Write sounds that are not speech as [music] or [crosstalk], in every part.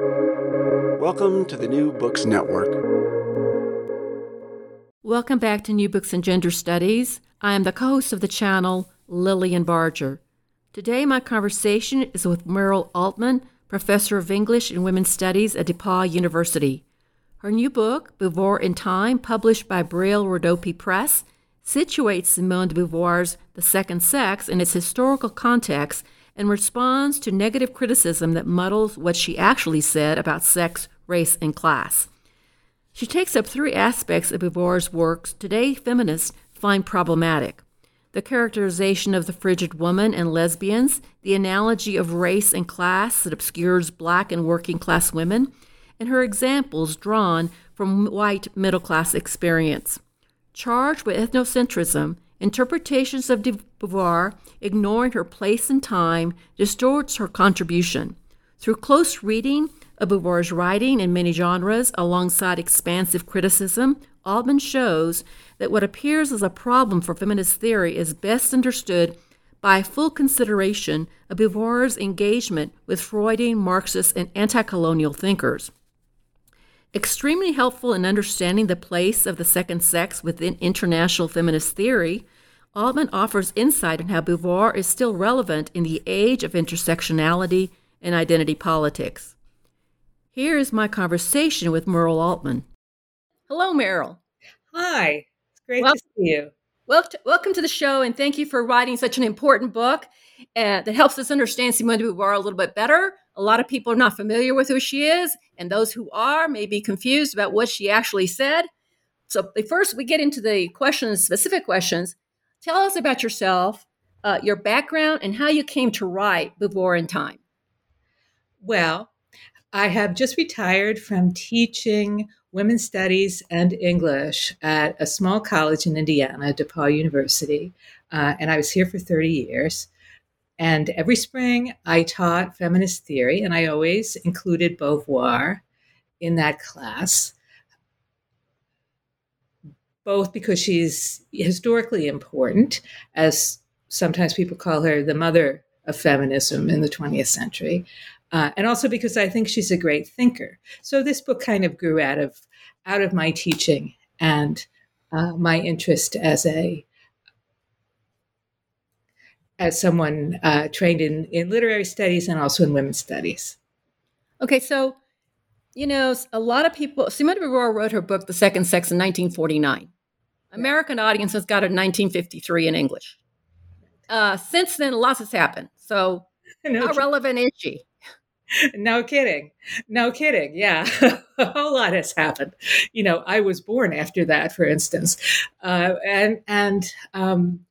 Welcome to the New Books Network. Welcome back to New Books in Gender Studies. I am the co host of the channel, Lillian Barger. Today, my conversation is with Meryl Altman, professor of English and Women's Studies at DePauw University. Her new book, Beauvoir in Time, published by Brill Rodopi Press, situates Simone de Beauvoir's The Second Sex in its historical context and responds to negative criticism that muddles what she actually said about sex, race, and class. She takes up three aspects of Beauvoir's works today feminists find problematic the characterization of the frigid woman and lesbians, the analogy of race and class that obscures black and working class women, and her examples drawn from white middle class experience. Charged with ethnocentrism, interpretations of de Beauvoir, ignoring her place and time, distorts her contribution. Through close reading of Beauvoir's writing in many genres, alongside expansive criticism, Altman shows that what appears as a problem for feminist theory is best understood by full consideration of Beauvoir's engagement with Freudian, Marxist, and anti colonial thinkers. Extremely helpful in understanding the place of the second sex within international feminist theory, Altman offers insight on how Beauvoir is still relevant in the age of intersectionality and identity politics. Here is my conversation with Meryl Altman. Hello, Meryl. Hi, it's great well, to see you. Well, welcome to the show, and thank you for writing such an important book uh, that helps us understand Simone de Beauvoir a little bit better. A lot of people are not familiar with who she is, and those who are may be confused about what she actually said. So, first, we get into the questions, specific questions. Tell us about yourself, uh, your background, and how you came to write Beauvoir in Time. Well, I have just retired from teaching women's studies and English at a small college in Indiana, DePauw University, uh, and I was here for 30 years. And every spring, I taught feminist theory, and I always included Beauvoir in that class, both because she's historically important, as sometimes people call her the mother of feminism in the 20th century, uh, and also because I think she's a great thinker. So this book kind of grew out of out of my teaching and uh, my interest as a as someone uh, trained in, in literary studies and also in women's studies. Okay, so, you know, a lot of people, Simone de Beauvoir wrote her book, The Second Sex, in 1949. American audiences got it in 1953 in English. Uh, since then, lots has happened. So, [laughs] no how relevant is she? [laughs] No kidding. No kidding. Yeah. [laughs] a whole lot has happened. You know, I was born after that, for instance. Uh, and, and, um,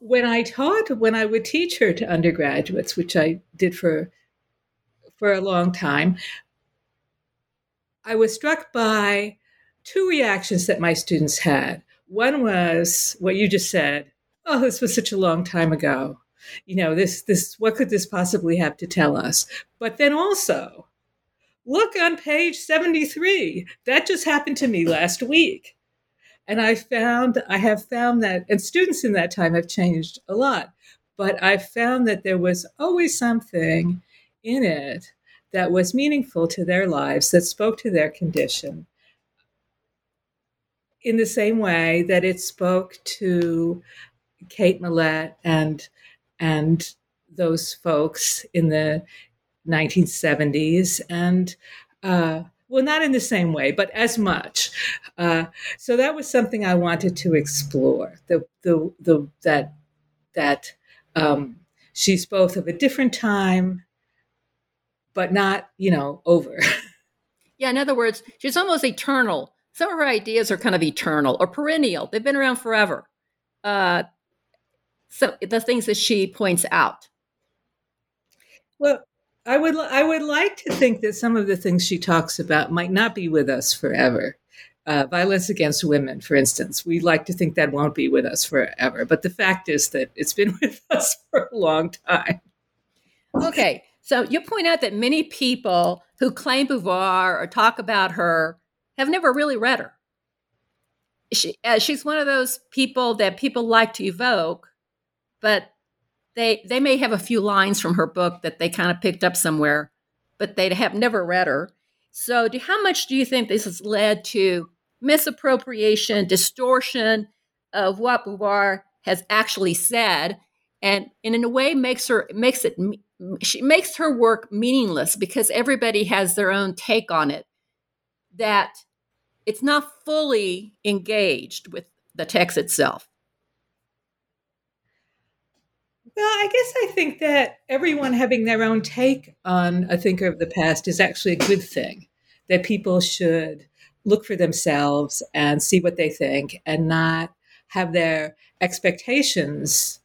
when I taught, when I would teach her to undergraduates, which I did for for a long time, I was struck by two reactions that my students had. One was what you just said. Oh, this was such a long time ago. You know, this this what could this possibly have to tell us? But then also, look on page 73. That just happened to me last week. And I found, I have found that, and students in that time have changed a lot, but I found that there was always something in it that was meaningful to their lives, that spoke to their condition, in the same way that it spoke to Kate Millett and and those folks in the 1970s and uh, well, not in the same way, but as much. Uh, so that was something I wanted to explore. The the the that that um, she's both of a different time, but not you know over. [laughs] yeah, in other words, she's almost eternal. Some of her ideas are kind of eternal or perennial. They've been around forever. Uh, so the things that she points out. Well, I would I would like to think that some of the things she talks about might not be with us forever. Uh, violence against women, for instance, we like to think that won't be with us forever, but the fact is that it's been [laughs] with us for a long time. Okay, so you point out that many people who claim Beauvoir or talk about her have never really read her. She, uh, she's one of those people that people like to evoke, but they they may have a few lines from her book that they kind of picked up somewhere, but they have never read her. So, do, how much do you think this has led to misappropriation, distortion of what Beauvoir has actually said, and, and in a way makes her makes it she makes her work meaningless because everybody has their own take on it. That it's not fully engaged with the text itself. Well, I guess I think that everyone having their own take on a thinker of the past is actually a good thing. That people should look for themselves and see what they think and not have their expectations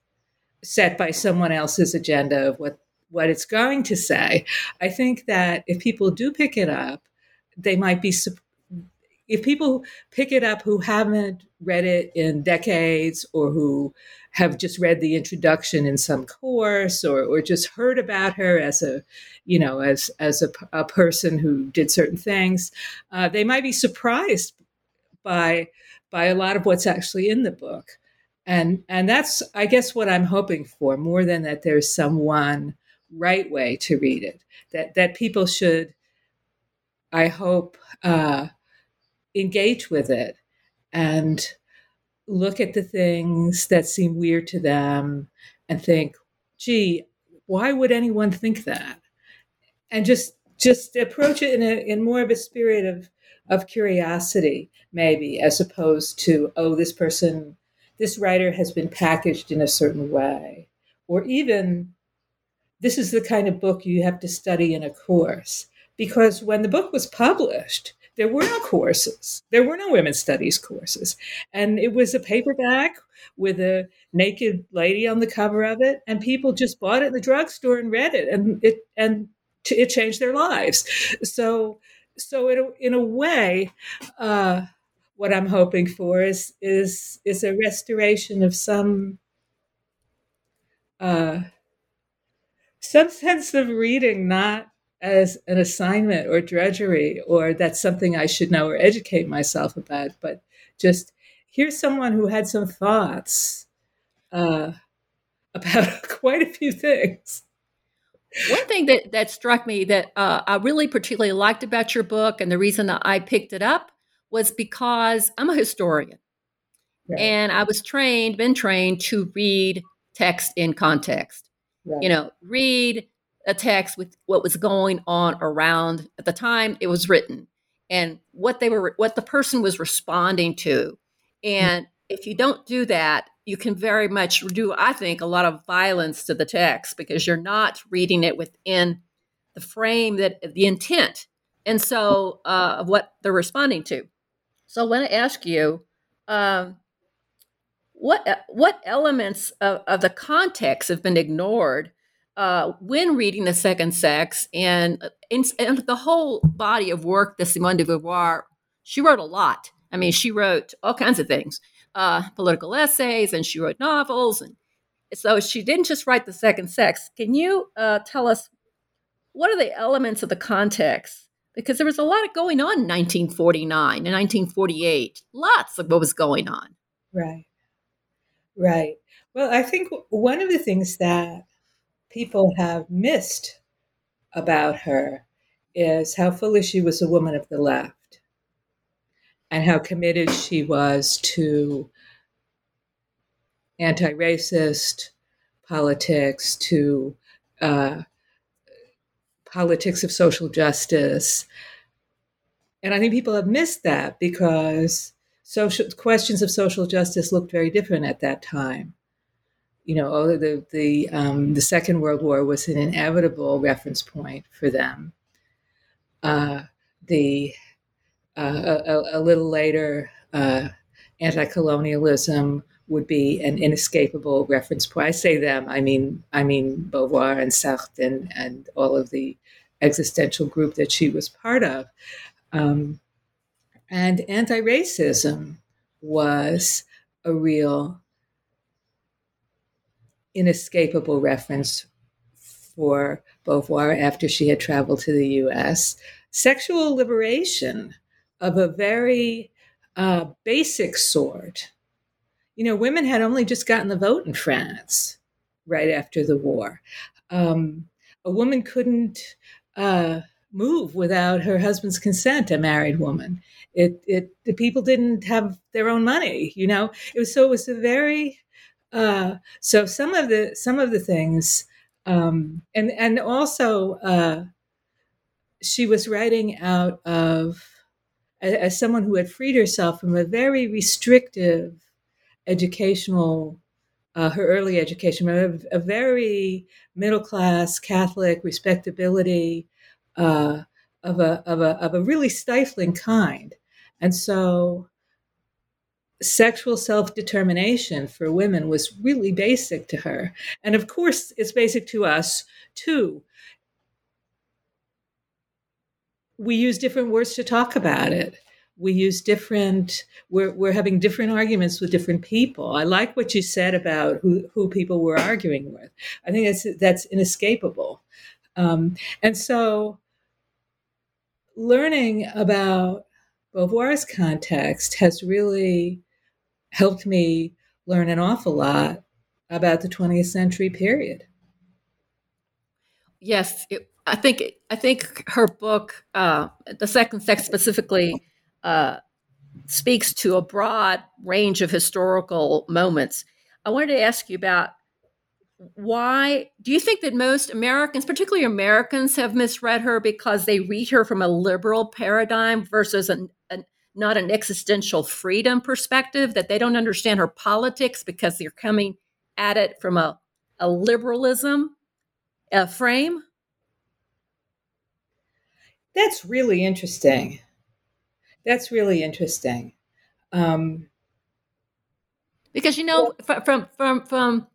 set by someone else's agenda of what what it's going to say. I think that if people do pick it up, they might be if people pick it up who haven't read it in decades or who have just read the introduction in some course or, or just heard about her as a you know as as a, a person who did certain things uh, they might be surprised by by a lot of what's actually in the book. And and that's i guess what i'm hoping for more than that there's some one right way to read it that that people should i hope uh, engage with it and look at the things that seem weird to them and think, gee, why would anyone think that? And just just approach it in a in more of a spirit of of curiosity, maybe, as opposed to, oh, this person, this writer has been packaged in a certain way. Or even this is the kind of book you have to study in a course. Because when the book was published, there were no courses. There were no women's studies courses. And it was a paperback with a naked lady on the cover of it. And people just bought it in the drugstore and read it. And it, and it changed their lives. So, so a, in a way, uh, what I'm hoping for is, is, is a restoration of some, uh, some sense of reading, not as an assignment or drudgery or that's something I should know or educate myself about, but just here's someone who had some thoughts uh, [laughs] about [laughs] quite a few things. One thing that, that struck me that uh, I really particularly liked about your book, and the reason that I picked it up was because I'm a historian. Right. And I was trained, been trained to read text in context. Right. You know, read a text with what was going on around at the time it was written and what they were what the person was responding to. And if you don't do that you can very much do i think a lot of violence to the text because you're not reading it within the frame that the intent and so uh, of what they're responding to. So i want to ask you um, what what elements of, of the context have been ignored uh, when reading The Second Sex and, and, and, the whole body of work that Simone de Beauvoir, she wrote a lot. I mean, she wrote all kinds of things, uh, political essays, and she wrote novels. And so she didn't just write The Second Sex. Can you uh, tell us what are the elements of the context? Because there was a lot going on in 1949 and 1948, lots of what was going on. Right, right. Well, I think one of the things that people have missed about her is how fully she was a woman of the left and how committed she was to anti racist politics, to uh, politics of social justice. And I think people have missed that because social questions of social justice looked very different at that time you know, oh, the the um, the Second World War was an inevitable reference point for them. Uh, the uh, a, a, little later, uh, anti-colonialism would be an inescapable reference point. I say them, I mean I mean Beauvoir and Sartre and, and all of the existential group that she was part of. Um, and anti-racism was a real inescapable reference for Beauvoir after she had traveled to the US. Sexual liberation of a very uh, basic sort. You know, women had only just gotten the vote in France. right after the war. Um, a woman couldn't uh, move without her husband's consent. A married woman, it it the people didn't have their own money. You know, it was so it was a very uh, so some of the some of the things, um, and and also uh, she was writing out of as someone who had freed herself from a very restrictive educational, uh, her early education, a, a very middle class Catholic respectability uh, of a of a of a really stifling kind, and so sexual self determination for women was really basic to her, and of course, it's basic to us too. We use different words to talk about it. We use different we're, we're having different arguments with different people. I like what you said about who, who people were arguing with. I think that's that's inescapable. Um, and so learning about beauvoir's context has really helped me learn an awful lot about the 20th century period yes it, I think I think her book, uh, the second sex specifically, uh, speaks to a broad range of historical moments. I wanted to ask you about why do you think that most Americans, particularly Americans, have misread her because they read her from a liberal paradigm versus a, a, not an existential freedom perspective, that they don't understand her politics because they're coming at it from a, a liberalism a frame? That's really interesting. That's really interesting. Um, because you know, from from from,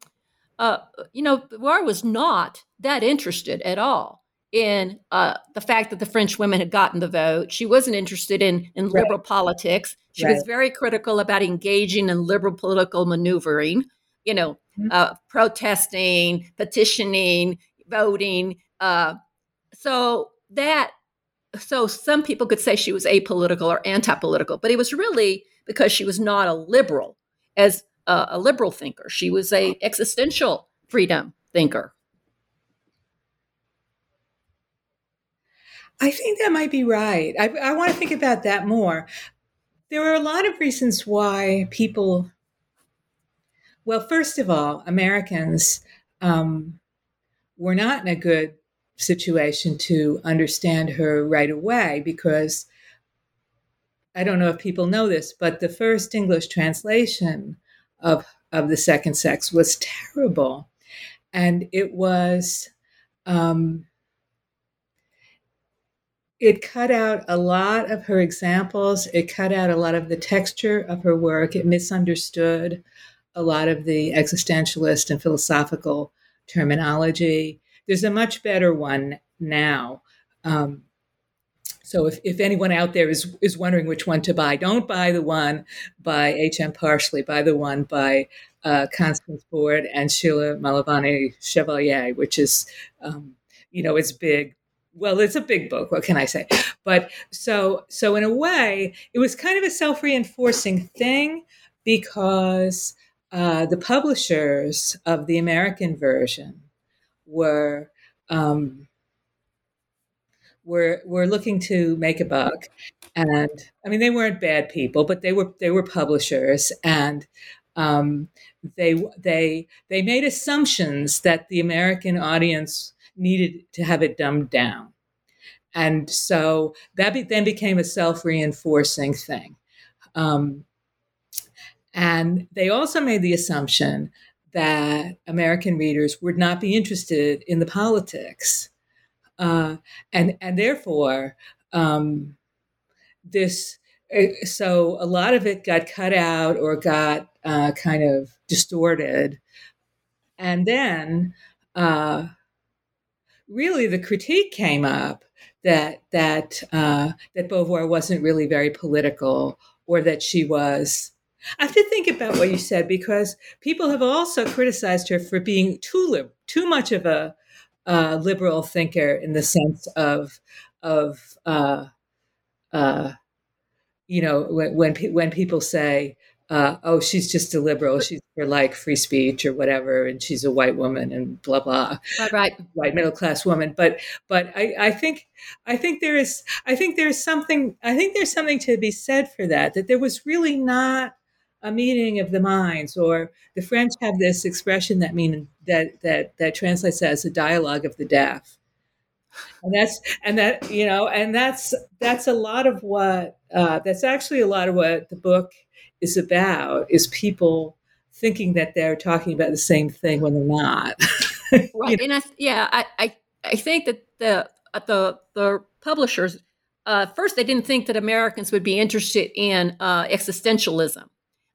uh, you know, Beauvoir was not that interested at all in uh, the fact that the French women had gotten the vote. She wasn't interested in in right. liberal politics. She right. was very critical about engaging in liberal political maneuvering. You know, mm-hmm. uh, protesting, petitioning, voting. Uh, so that so some people could say she was apolitical or anti-political, but it was really because she was not a liberal as a, a liberal thinker. She was a existential freedom thinker. I think that might be right. I, I want to think about that more. There are a lot of reasons why people, well, first of all, Americans um, were not in a good situation to understand her right away because I don't know if people know this, but the first English translation of of the second sex was terrible, and it was. Um, it cut out a lot of her examples. It cut out a lot of the texture of her work. It misunderstood a lot of the existentialist and philosophical terminology. There's a much better one now. Um, so if, if anyone out there is, is wondering which one to buy, don't buy the one by H.M. Parshley, buy the one by uh, Constance Borde and Sheila Malovany Chevallier, which is, um, you know, it's big. Well, it's a big book. What can I say? But so, so in a way, it was kind of a self-reinforcing thing because uh, the publishers of the American version were um, were were looking to make a buck, and I mean they weren't bad people, but they were they were publishers, and um, they they they made assumptions that the American audience needed to have it dumbed down, and so that be, then became a self reinforcing thing. Um, and they also made the assumption that American readers would not be interested in the politics. Uh, and, and therefore, um, this, uh, so a lot of it got cut out or got uh, kind of distorted. And then uh, really the critique came up that, that, uh, that Beauvoir wasn't really very political or that she was. I have to think about what you said because people have also criticized her for being too lib- too much of a uh, liberal thinker in the sense of of uh, uh, you know when when, pe- when people say uh, oh, she's just a liberal. She's for like free speech or whatever, and she's a white woman and blah blah. Right, right. White middle class woman. But but I, I think I think there is I think there's something I think there's something to be said for that. That there was really not a meeting of the minds, or the French have this expression that mean that that that translates as a dialogue of the deaf and that's and that you know and that's that's a lot of what uh, that's actually a lot of what the book is about is people thinking that they're talking about the same thing when they're not. [laughs] right. And I, yeah, I, I, I think that the the the publishers uh, first they didn't think that Americans would be interested in uh, existentialism.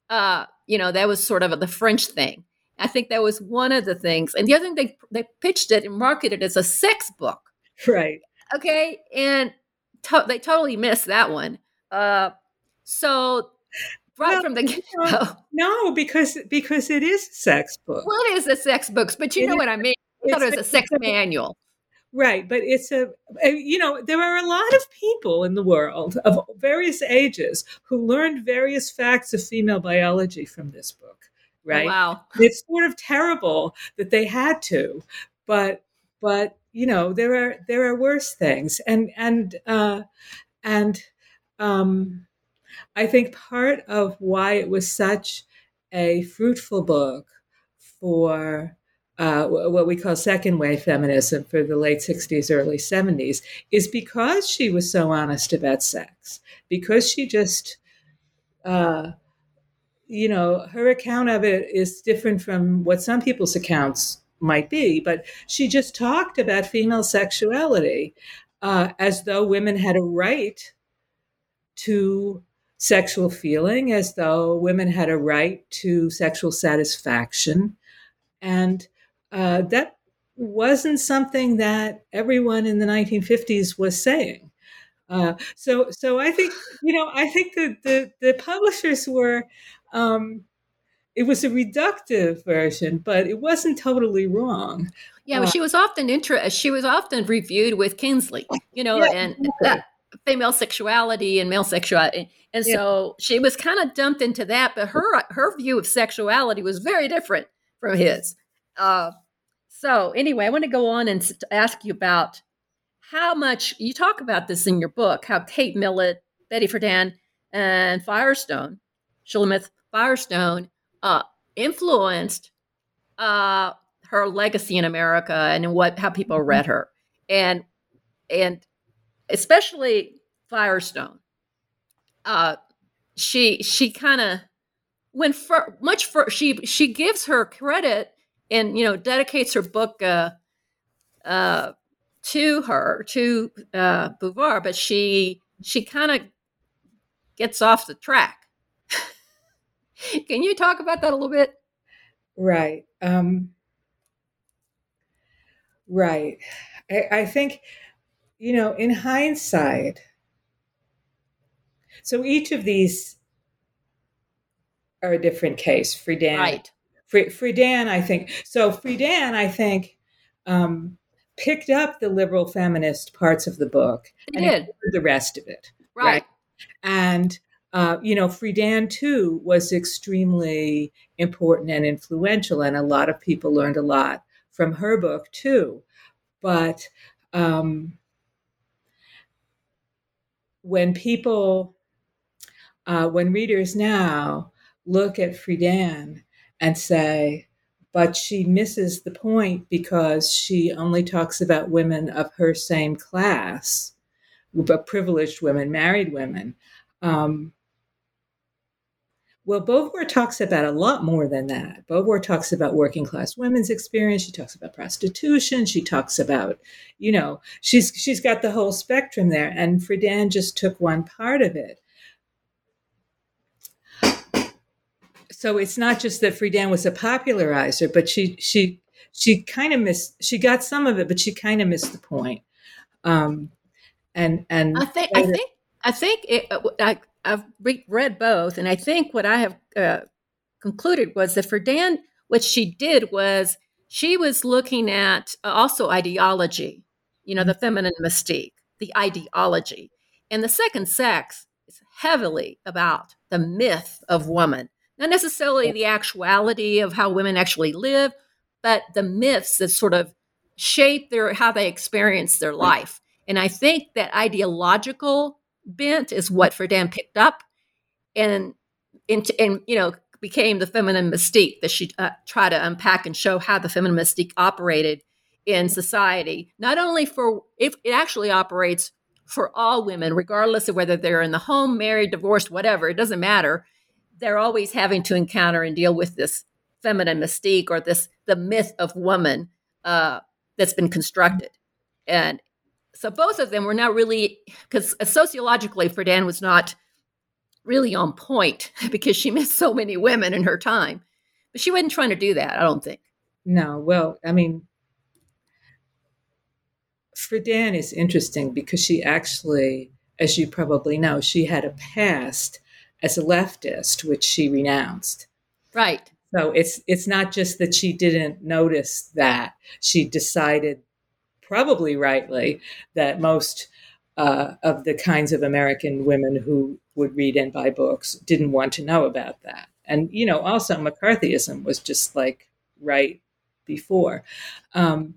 Uh, you know, that was sort of the French thing. I think that was one of the things. And the other thing they they pitched it and marketed it as a sex book. Right. Okay, and to- they totally missed that one. Uh, so right well, from the get go. No, because because it is sex book. Well, it is a sex book, but you it know is, what I mean. I thought it was a sex manual. Right, but it's a, you know, there are a lot of people in the world of various ages who learned various facts of female biology from this book, oh, right? Oh, wow. It's sort of terrible that they had to, but, but, you know, there are, there are worse things. And, and, uh, and, um, I think part of why it was such a fruitful book for uh, what we call second wave feminism for the late 60s, early 70s is because she was so honest about sex, because she just, uh, you know, her account of it is different from what some people's accounts might be, but she just talked about female sexuality uh, as though women had a right to sexual feeling as though women had a right to sexual satisfaction. And uh, that wasn't something that everyone in the 1950s was saying. Uh, so, so I think you know, I think that the the publishers were. Um, it was a reductive version, but it wasn't totally wrong. Yeah, uh, she was often inter- She was often reviewed with Kinsey, you know, yeah, and that, female sexuality and male sexuality. And yeah. so she was kind of dumped into that, but her her view of sexuality was very different from his. Uh, so anyway, I want to go on and ask you about how much you talk about this in your book, how Kate Millett, Betty Friedan, and Firestone, Shulamith Firestone, uh, influenced uh, her legacy in America and what how people read her, and and especially Firestone. Uh, she she kind of went for much for she she gives her credit and you know dedicates her book uh, uh, to her to uh, Beauvoir, but she she kind of gets off the track. [laughs] Can you talk about that a little bit? Right. Um, right. I, I think you know, in hindsight, so each of these are a different case. Friedan, right? Friedan, I think. So Friedan, I think, um, picked up the liberal feminist parts of the book it and did the rest of it, right? right? And uh, you know, Friedan too was extremely important and influential, and a lot of people learned a lot from her book too. But um, when people, uh, when readers now look at Friedan and say, but she misses the point because she only talks about women of her same class, but privileged women, married women. Um, well, Beauvoir talks about a lot more than that. Beauvoir talks about working class women's experience. She talks about prostitution. She talks about, you know, she's she's got the whole spectrum there. And Friedan just took one part of it. So it's not just that Friedan was a popularizer, but she she she kind of missed. She got some of it, but she kind of missed the point. Um, and and I think I think I think it, I I've re- read both, and I think what I have uh, concluded was that Friedan, what she did was she was looking at uh, also ideology, you know, the mm-hmm. feminine mystique, the ideology. And the second sex is heavily about the myth of woman, not necessarily the actuality of how women actually live, but the myths that sort of shape their how they experience their life. And I think that ideological bent is what Friedan picked up and and, and you know became the feminine mystique that she uh, tried to unpack and show how the feminine mystique operated in society. Not only for if it actually operates for all women, regardless of whether they're in the home, married, divorced, whatever, it doesn't matter. They're always having to encounter and deal with this feminine mystique or this the myth of woman uh, that's been constructed. And so both of them were not really because uh, sociologically, Friedan was not really on point [laughs] because she missed so many women in her time. But she wasn't trying to do that, I don't think. No, well, I mean, Friedan is interesting because she actually, as you probably know, she had a past as a leftist, which she renounced. Right. So it's it's not just that she didn't notice that she decided, probably rightly, that most uh, of the kinds of American women who would read and buy books didn't want to know about that. And, you know, also McCarthyism was just like right before. Um,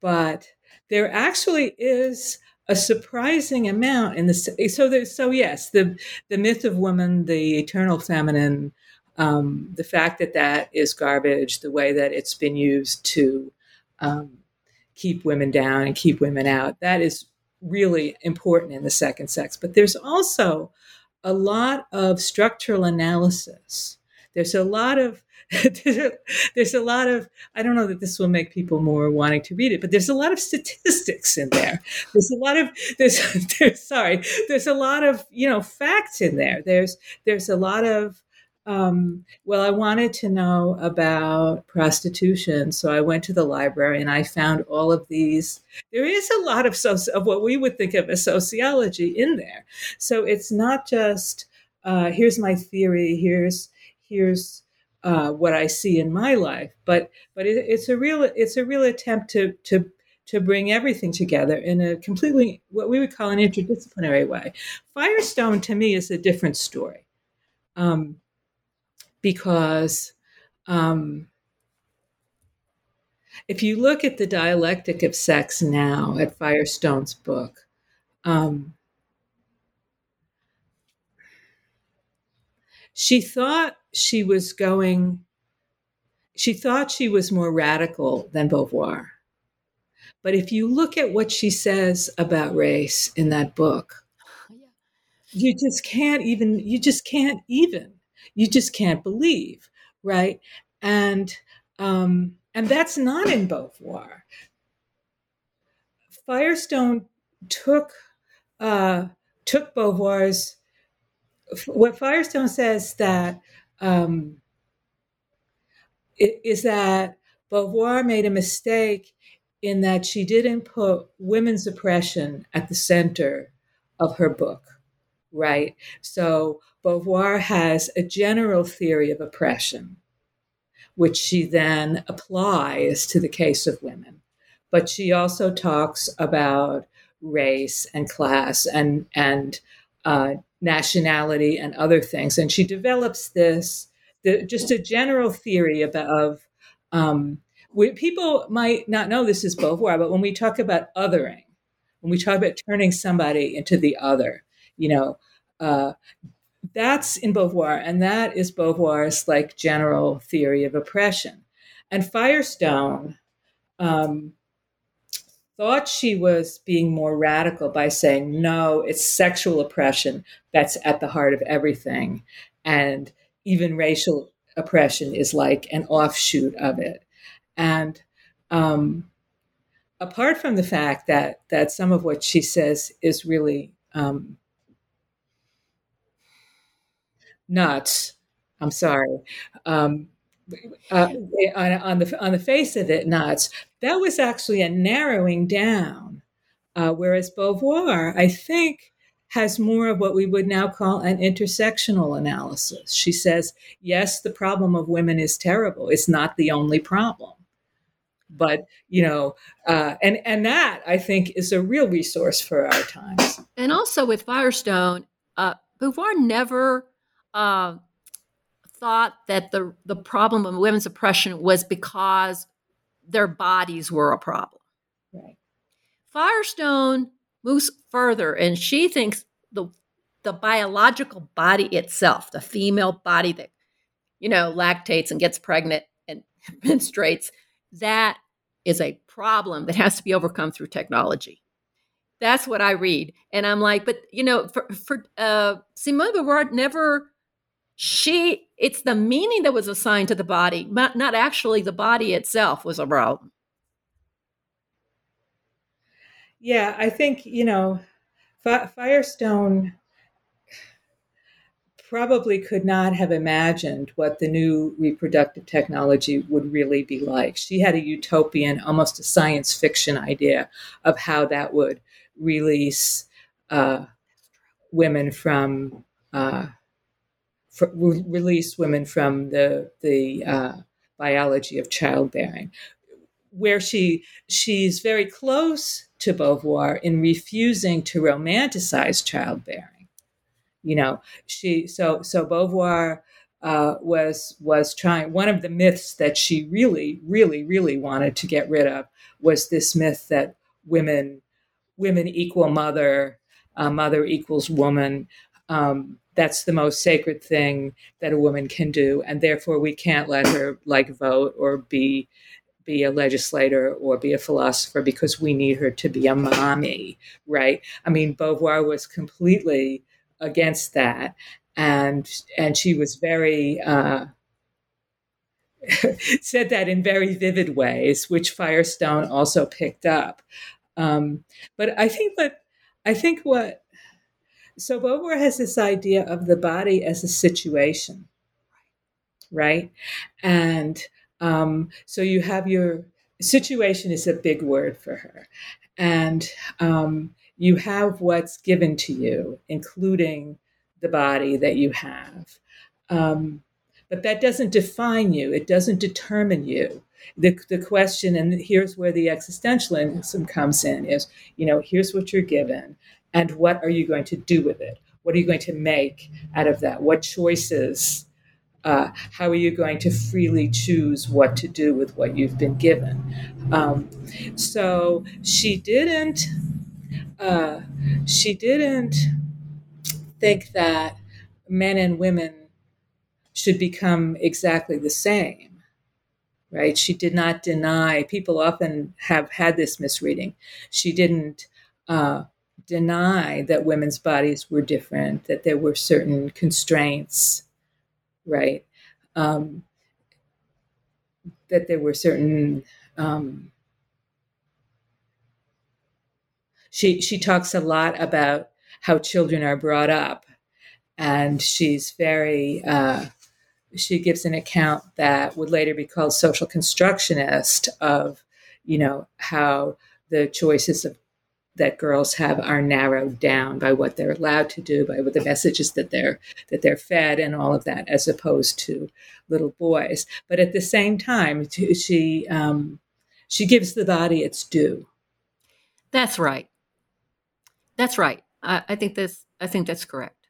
but there actually is a surprising amount in the so there, so yes the the myth of woman the eternal feminine um, the fact that that is garbage the way that it's been used to um, keep women down and keep women out that is really important in the second sex. But there's also a lot of structural analysis. There's a lot of [laughs] there's a lot of i don't know that this will make people more wanting to read it but there's a lot of statistics in there there's a lot of [laughs] there's, there's [laughs] sorry there's a lot of you know facts in there there's there's a lot of um, well, I wanted to know about prostitution, so I went to the library and I found all of these. There is a lot of soci- of what we would think of as sociology in there. So it's not just uh, here's my theory, here's here's uh, what I see in my life, but but it, it's a real it's a real attempt to to to bring everything together in a completely what we would call an interdisciplinary way. Firestone to me is a different story. Um, because um, if you look at the dialectic of sex now at Firestone's book, um, she thought she was going, she thought she was more radical than Beauvoir. But if you look at what she says about race in that book, you just can't even, you just can't even you just can't believe, right? And um, and that's not in Beauvoir. Firestone took uh, took Beauvoir's what Firestone says that um, is that Beauvoir made a mistake in that she didn't put women's oppression at the center of her book, right? So Beauvoir has a general theory of oppression, which she then applies to the case of women. But she also talks about race and class and, and uh, nationality and other things. And she develops this, the, just a general theory about, of um, people might not know this is Beauvoir, but when we talk about othering, when we talk about turning somebody into the other, you know, uh, that's in Beauvoir, and that is Beauvoir's like general theory of oppression. And Firestone um, thought she was being more radical by saying, no, it's sexual oppression that's at the heart of everything. And even racial oppression is like an offshoot of it. And um, apart from the fact that that some of what she says is really um, nuts. I'm sorry. Um, uh, on, on, the on the face of it, nuts. That was actually a narrowing down, uh, whereas Beauvoir, I think, has more of what we would now call an intersectional analysis. She says, yes, the problem of women is terrible. It's not the only problem, but you know, uh, and and that I think is a real resource for our times. And also with Firestone, uh, Beauvoir never uh, thought that the the problem of women's oppression was because their bodies were a problem. Right. Firestone moves further, and she thinks the the biological body itself, the female body that you know lactates and gets pregnant and [laughs] menstruates, that is a problem that has to be overcome through technology. That's what I read, and I'm like, but you know, for for uh, Simone Beauvoir never. She, it's the meaning that was assigned to the body, not, not actually the body itself was a problem. Yeah, I think, you know, Firestone probably could not have imagined what the new reproductive technology would really be like. She had a utopian, almost a science fiction idea of how that would release uh, women from uh, re- release women from the the uh, biology of childbearing, where she she's very close to Beauvoir in refusing to romanticize childbearing. You know she so so beauvoir uh, was was trying one of the myths that she really really really wanted to get rid of was this myth that women women equal mother uh, mother equals woman. Um, that's the most sacred thing that a woman can do and therefore we can't let her like vote or be be a legislator or be a philosopher because we need her to be a mommy right i mean beauvoir was completely against that, and and she was very uh, [laughs] said that in very vivid ways, which Firestone also picked up. Um, but I think what I think what so Beauvoir has this idea of the body as a situation, right? And um, so you have your situation is a big word for her, and um, you have what's given to you, including the body that you have. Um, but that doesn't define you, it doesn't determine you. The, the question, and here's where the existentialism comes in, is you know, here's what you're given, and what are you going to do with it? What are you going to make out of that? What choices? Uh, how are you going to freely choose what to do with what you've been given? Um, so she didn't uh, she didn't think that men and women should become exactly the same right she did not deny people often have had this misreading she didn't uh, deny that women's bodies were different that there were certain constraints right? Um, that there were certain um, she she talks a lot about how children are brought up, and she's very uh, she gives an account that would later be called social constructionist of you know how the choices of that girls have are narrowed down by what they're allowed to do by what the messages that they're that they're fed and all of that as opposed to little boys but at the same time she um, she gives the body its due that's right that's right. I, I think this. I think that's correct.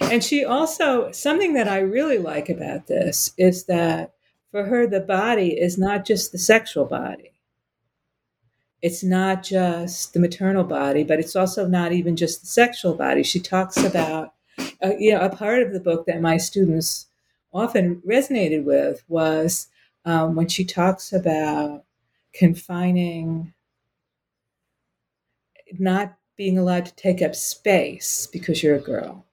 And she also something that I really like about this is that for her the body is not just the sexual body. It's not just the maternal body, but it's also not even just the sexual body. She talks about, uh, you know, a part of the book that my students often resonated with was um, when she talks about confining not being allowed to take up space because you're a girl,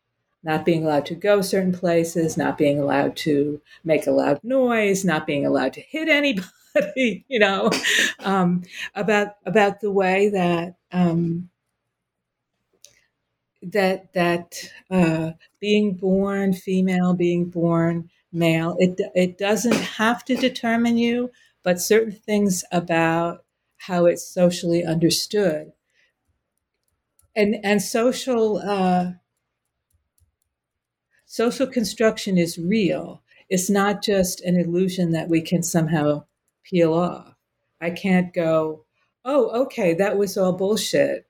not being allowed to go certain places, not being allowed to make a loud noise, not being allowed to hit anybody, [laughs] you know, um, about about the way that um, that that uh, being born female, being born male, it it doesn't have to determine you, but certain things about how it's socially understood and and social uh, social construction is real. It's not just an illusion that we can somehow peel off. I can't go, oh, okay, that was all bullshit.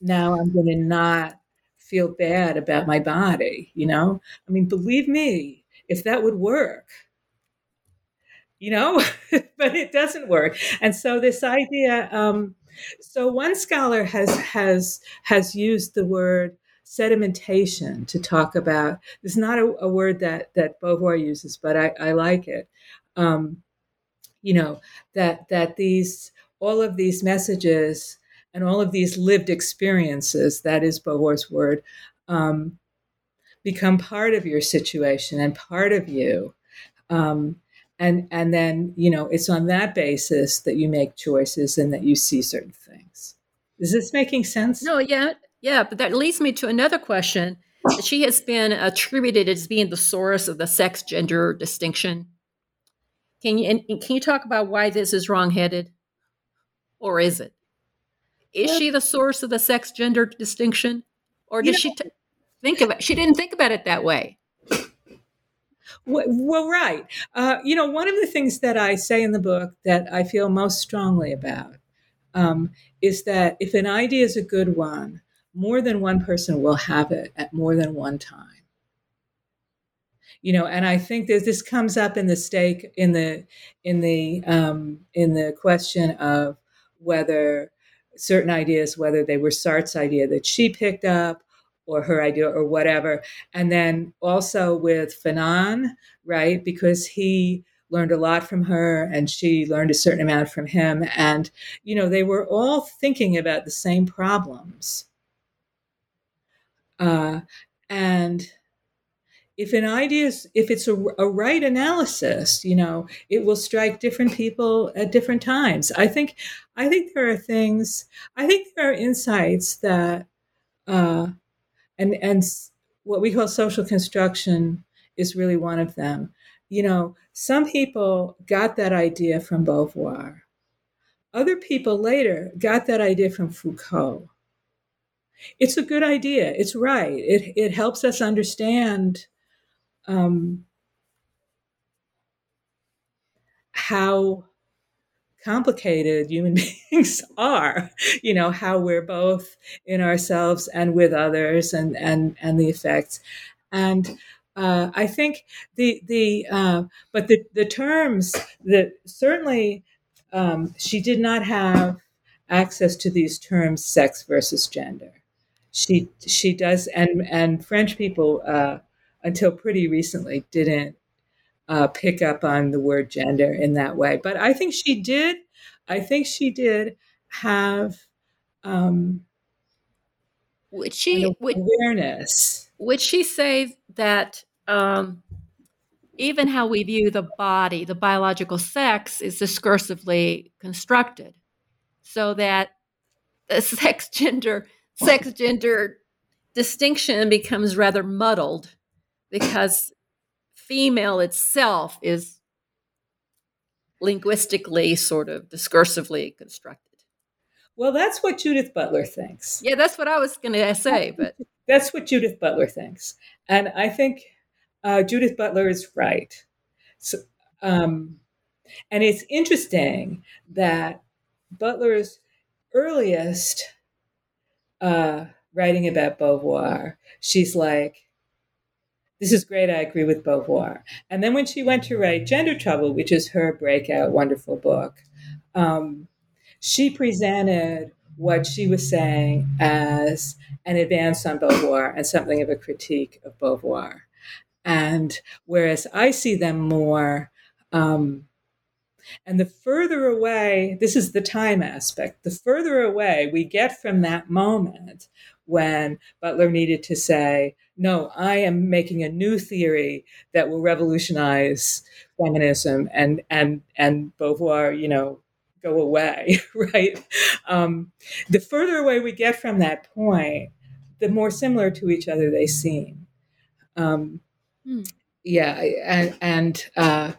Now I'm going to not feel bad about my body. You know, I mean, believe me, if that would work you know [laughs] but it doesn't work and so this idea um, so one scholar has has has used the word sedimentation to talk about it's not a, a word that that beauvoir uses but i, I like it um, you know that that these all of these messages and all of these lived experiences that is beauvoir's word um, become part of your situation and part of you um, and and then you know it's on that basis that you make choices and that you see certain things. Is this making sense? No yeah yeah but that leads me to another question. She has been attributed as being the source of the sex gender distinction can you and can you talk about why this is wrongheaded? Or is it? Is she the source of the sex gender distinction? Or you know, she t- think of it she didn't think about it that way. Well, right. Uh, you know, one of the things that I say in the book that I feel most strongly about um, is that if an idea is a good one, more than one person will have it at more than one time. You know, and I think that this comes up in the stake in the in the um, in the question of whether certain ideas, whether they were Sartre's idea that she picked up, or her idea or whatever. And then also with Fanon, right? Because he learned a lot from her and she learned a certain amount from him. And, you know, they were all thinking about the same problems. Uh, and if an idea is, if it's a, a right analysis, you know, it will strike different people at different times. I think, I think there are things, I think there are insights that, uh, and and what we call social construction is really one of them. You know, some people got that idea from Beauvoir. Other people later got that idea from Foucault. It's a good idea. It's right. It it helps us understand um, how complicated human [laughs] beings are you know how we're both in ourselves and with others and and and the effects and uh, I think the the uh, but the the terms that certainly um, she did not have access to these terms sex versus gender. She she does and and French people uh, until pretty recently didn't uh, pick up on the word gender in that way. But I think she did. I think she did have. Um, would she would, awareness? Would she say that um, even how we view the body, the biological sex, is discursively constructed, so that the [laughs] sex gender sex gender distinction becomes rather muddled because female itself is linguistically sort of discursively constructed. Well, that's what Judith Butler thinks. Yeah, that's what I was going to say, but that's what Judith Butler thinks, and I think uh, Judith Butler is right. So, um, and it's interesting that Butler's earliest uh, writing about Beauvoir, she's like, this is great. I agree with Beauvoir. And then when she went to write Gender Trouble, which is her breakout, wonderful book, um, she presented what she was saying as an advance on Beauvoir and something of a critique of Beauvoir. And whereas I see them more, um, and the further away, this is the time aspect, the further away we get from that moment when Butler needed to say, no, I am making a new theory that will revolutionize feminism and and and Beauvoir, you know, go away, [laughs] right? Um, the further away we get from that point, the more similar to each other they seem. Um, hmm. Yeah, and and uh,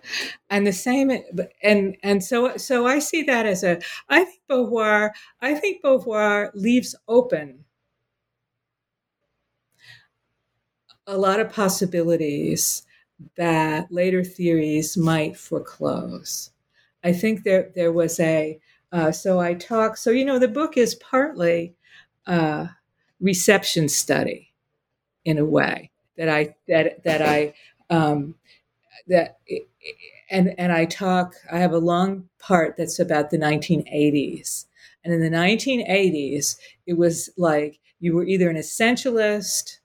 and the same, and and so so I see that as a. I think Beauvoir. I think Beauvoir leaves open a lot of possibilities that later theories might foreclose. I think there there was a uh, so I talk so you know the book is partly reception study in a way that I that that I um, that and and I talk I have a long part that's about the 1980s. And in the 1980s, it was like you were either an essentialist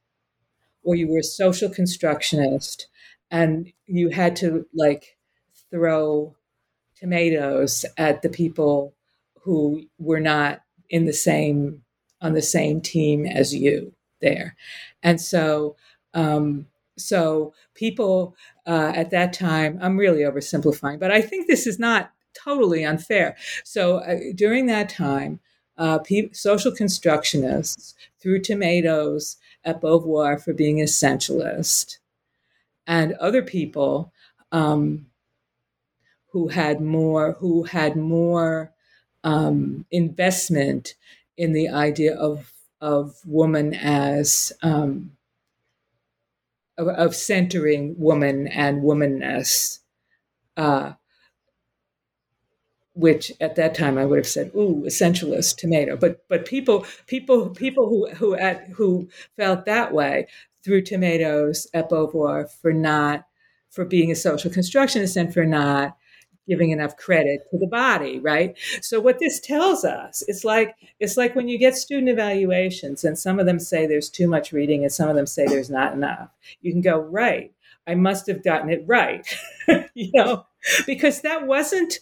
or you were a social constructionist and you had to like throw tomatoes at the people who were not in the same on the same team as you there. And so um, so people uh, at that time i'm really oversimplifying but i think this is not totally unfair. So uh, during that time uh, pe- social constructionists threw tomatoes at beauvoir for being essentialist and other people um, who had more who had more um, investment in the idea of of woman as um, of, of, centering woman and womanness, uh, which at that time I would have said, "Ooh, essentialist tomato." But but people people people who who at who felt that way threw tomatoes at Beauvoir for not for being a social constructionist and for not giving enough credit to the body right so what this tells us it's like it's like when you get student evaluations and some of them say there's too much reading and some of them say there's not enough you can go right i must have gotten it right [laughs] you know because that wasn't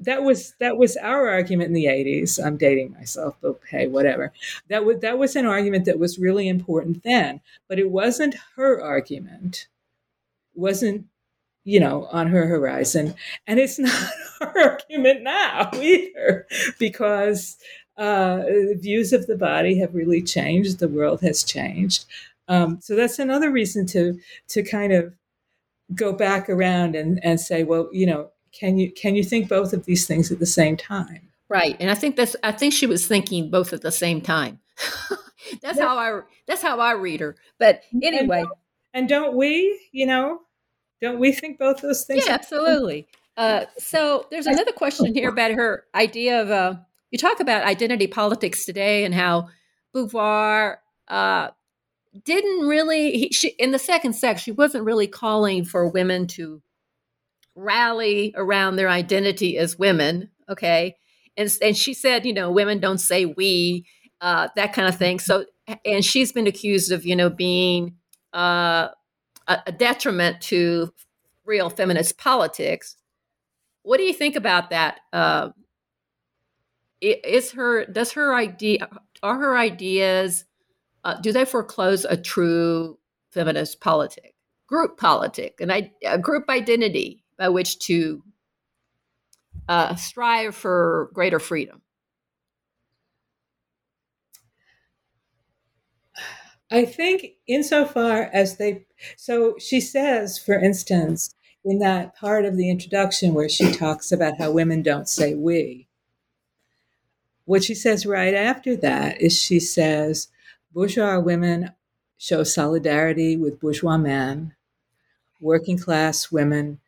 that was that was our argument in the 80s i'm dating myself but hey whatever that was that was an argument that was really important then but it wasn't her argument it wasn't you know, on her horizon. And it's [laughs] not our argument now either, because uh, views of the body have really changed. The world has changed. Um, so that's another reason to to kind of go back around and, and say, well, you know, can you can you think both of these things at the same time? Right, and I think that's I think she was thinking both at the same time. [laughs] that's yeah. how I that's how I read her. But anyway, and don't, and don't we, you know, don't we think both those things? Yeah, absolutely. Uh, so there's another question here about her idea of uh, you talk about identity politics today and how Beauvoir uh, didn't really he, she, in the second sex she wasn't really calling for women to rally around their identity as women. Okay, and and she said you know women don't say we uh, that kind of thing. So and she's been accused of you know being uh, a, a detriment to real feminist politics. What do you think about that? Uh, is her does her idea are her ideas uh, do they foreclose a true feminist politic, group politic, and a group identity by which to uh, strive for greater freedom? I think, insofar as they, so she says, for instance, in that part of the introduction where she talks about how women don't say we, what she says right after that is she says, bourgeois women show solidarity with bourgeois men, working class women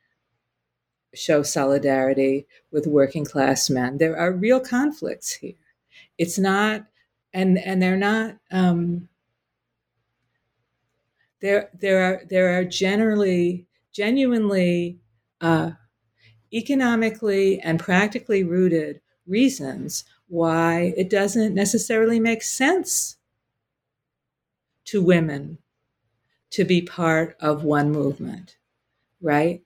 show solidarity with working class men. There are real conflicts here. It's not, and and they're not. Um, there there are there are generally genuinely uh, economically and practically rooted reasons why it doesn't necessarily make sense to women to be part of one movement, right?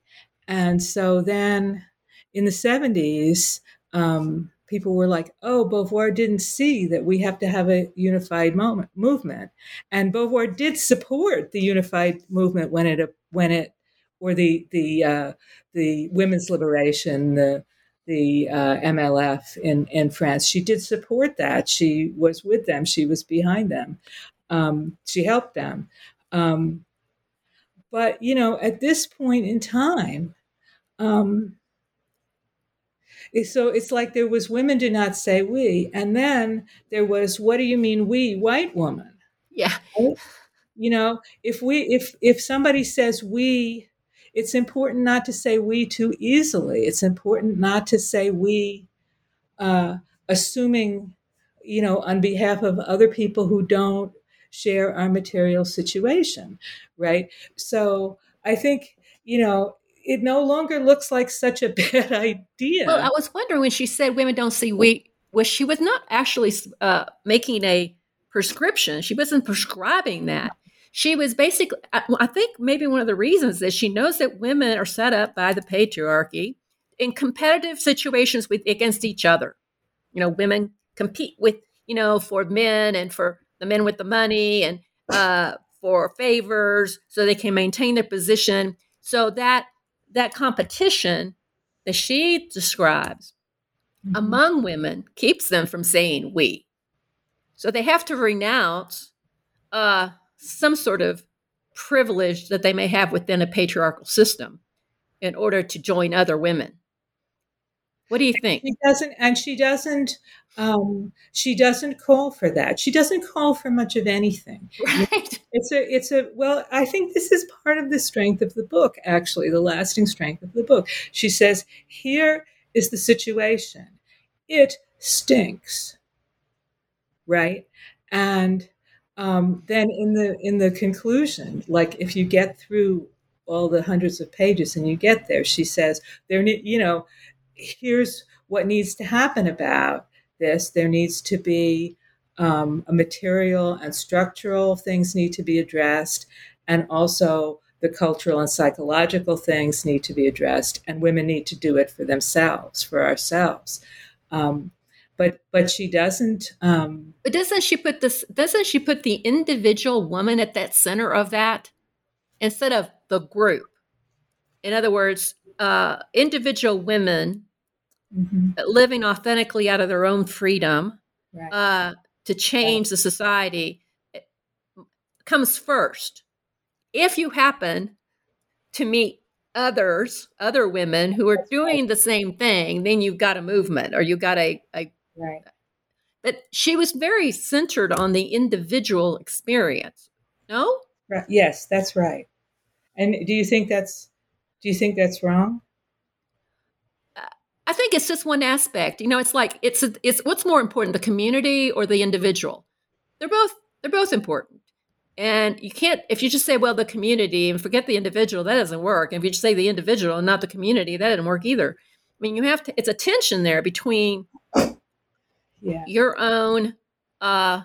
And so then in the 70s, um, people were like, oh, Beauvoir didn't see that we have to have a unified moment, movement. And Beauvoir did support the unified movement when it, when it, or the, the, uh, the women's liberation, the, the uh, MLF in, in France. She did support that. She was with them. She was behind them. Um, she helped them. Um, but, you know, at this point in time, um, so it's like there was women do not say we, and then there was what do you mean we, white woman? Yeah. You know, if we if if somebody says we, it's important not to say we too easily. It's important not to say we, uh, assuming, you know, on behalf of other people who don't share our material situation, right? So I think you know it no longer looks like such a [laughs] bad idea. Well, I was wondering when she said women don't see we was she was not actually uh, making a prescription. She wasn't prescribing that. She was basically, I, I think maybe one of the reasons is she knows that women are set up by the patriarchy in competitive situations with against each other. You know, women compete with, you know, for men and for the men with the money and uh, for favors so they can maintain their position. So that that competition that she describes mm-hmm. among women keeps them from saying we. So they have to renounce uh, some sort of privilege that they may have within a patriarchal system in order to join other women. What do you think? She doesn't, and she doesn't. Um, she doesn't call for that. She doesn't call for much of anything. [laughs] Right. It's a. It's a. Well, I think this is part of the strength of the book. Actually, the lasting strength of the book. She says, "Here is the situation. It stinks." Right, and um, then in the in the conclusion, like if you get through all the hundreds of pages and you get there, she says there, you know, here's what needs to happen about this. There needs to be um, a material and structural things need to be addressed, and also the cultural and psychological things need to be addressed, and women need to do it for themselves, for ourselves. Um, but but she doesn't. Um, but doesn't she put this? Doesn't she put the individual woman at that center of that instead of the group? In other words, uh, individual women mm-hmm. living authentically out of their own freedom right. uh, to change right. the society comes first. If you happen to meet others, other women who are That's doing right. the same thing, then you've got a movement or you've got a, a right. But she was very centered on the individual experience. No? Right. Yes, that's right. And do you think that's do you think that's wrong? I think it's just one aspect. You know, it's like it's a, it's what's more important, the community or the individual. They're both they're both important. And you can't if you just say well the community and forget the individual, that doesn't work. And if you just say the individual and not the community, that doesn't work either. I mean, you have to it's a tension there between yeah. your own uh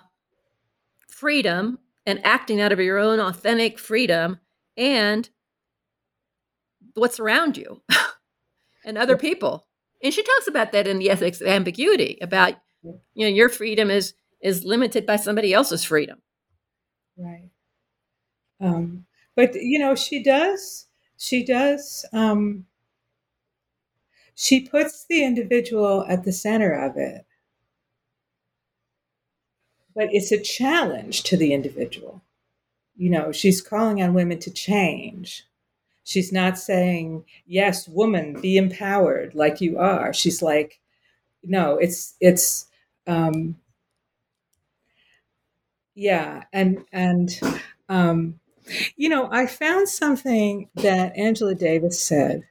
freedom and acting out of your own authentic freedom and what's around you [laughs] and other people. And she talks about that in the ethics of ambiguity about you know your freedom is is limited by somebody else's freedom. Right. Um but you know she does she does um she puts the individual at the center of it. But it's a challenge to the individual. You know she's calling on women to change She's not saying, yes, woman, be empowered like you are. She's like, no, it's, it's, um, yeah. And, and, um, you know, I found something that Angela Davis said,